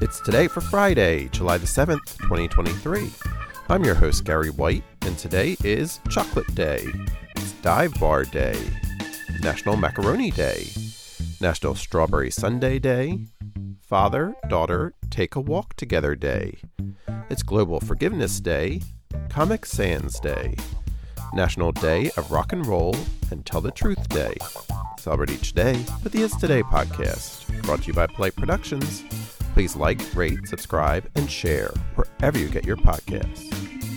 It's today for Friday, July the 7th, 2023. I'm your host, Gary White, and today is Chocolate Day. It's Dive Bar Day, National Macaroni Day, National Strawberry Sundae Day, Father Daughter Take a Walk Together Day. It's Global Forgiveness Day, Comic Sans Day, National Day of Rock and Roll, and Tell the Truth Day. Celebrate each day with the Is Today podcast, brought to you by Polite Productions. Please like, rate, subscribe, and share wherever you get your podcasts.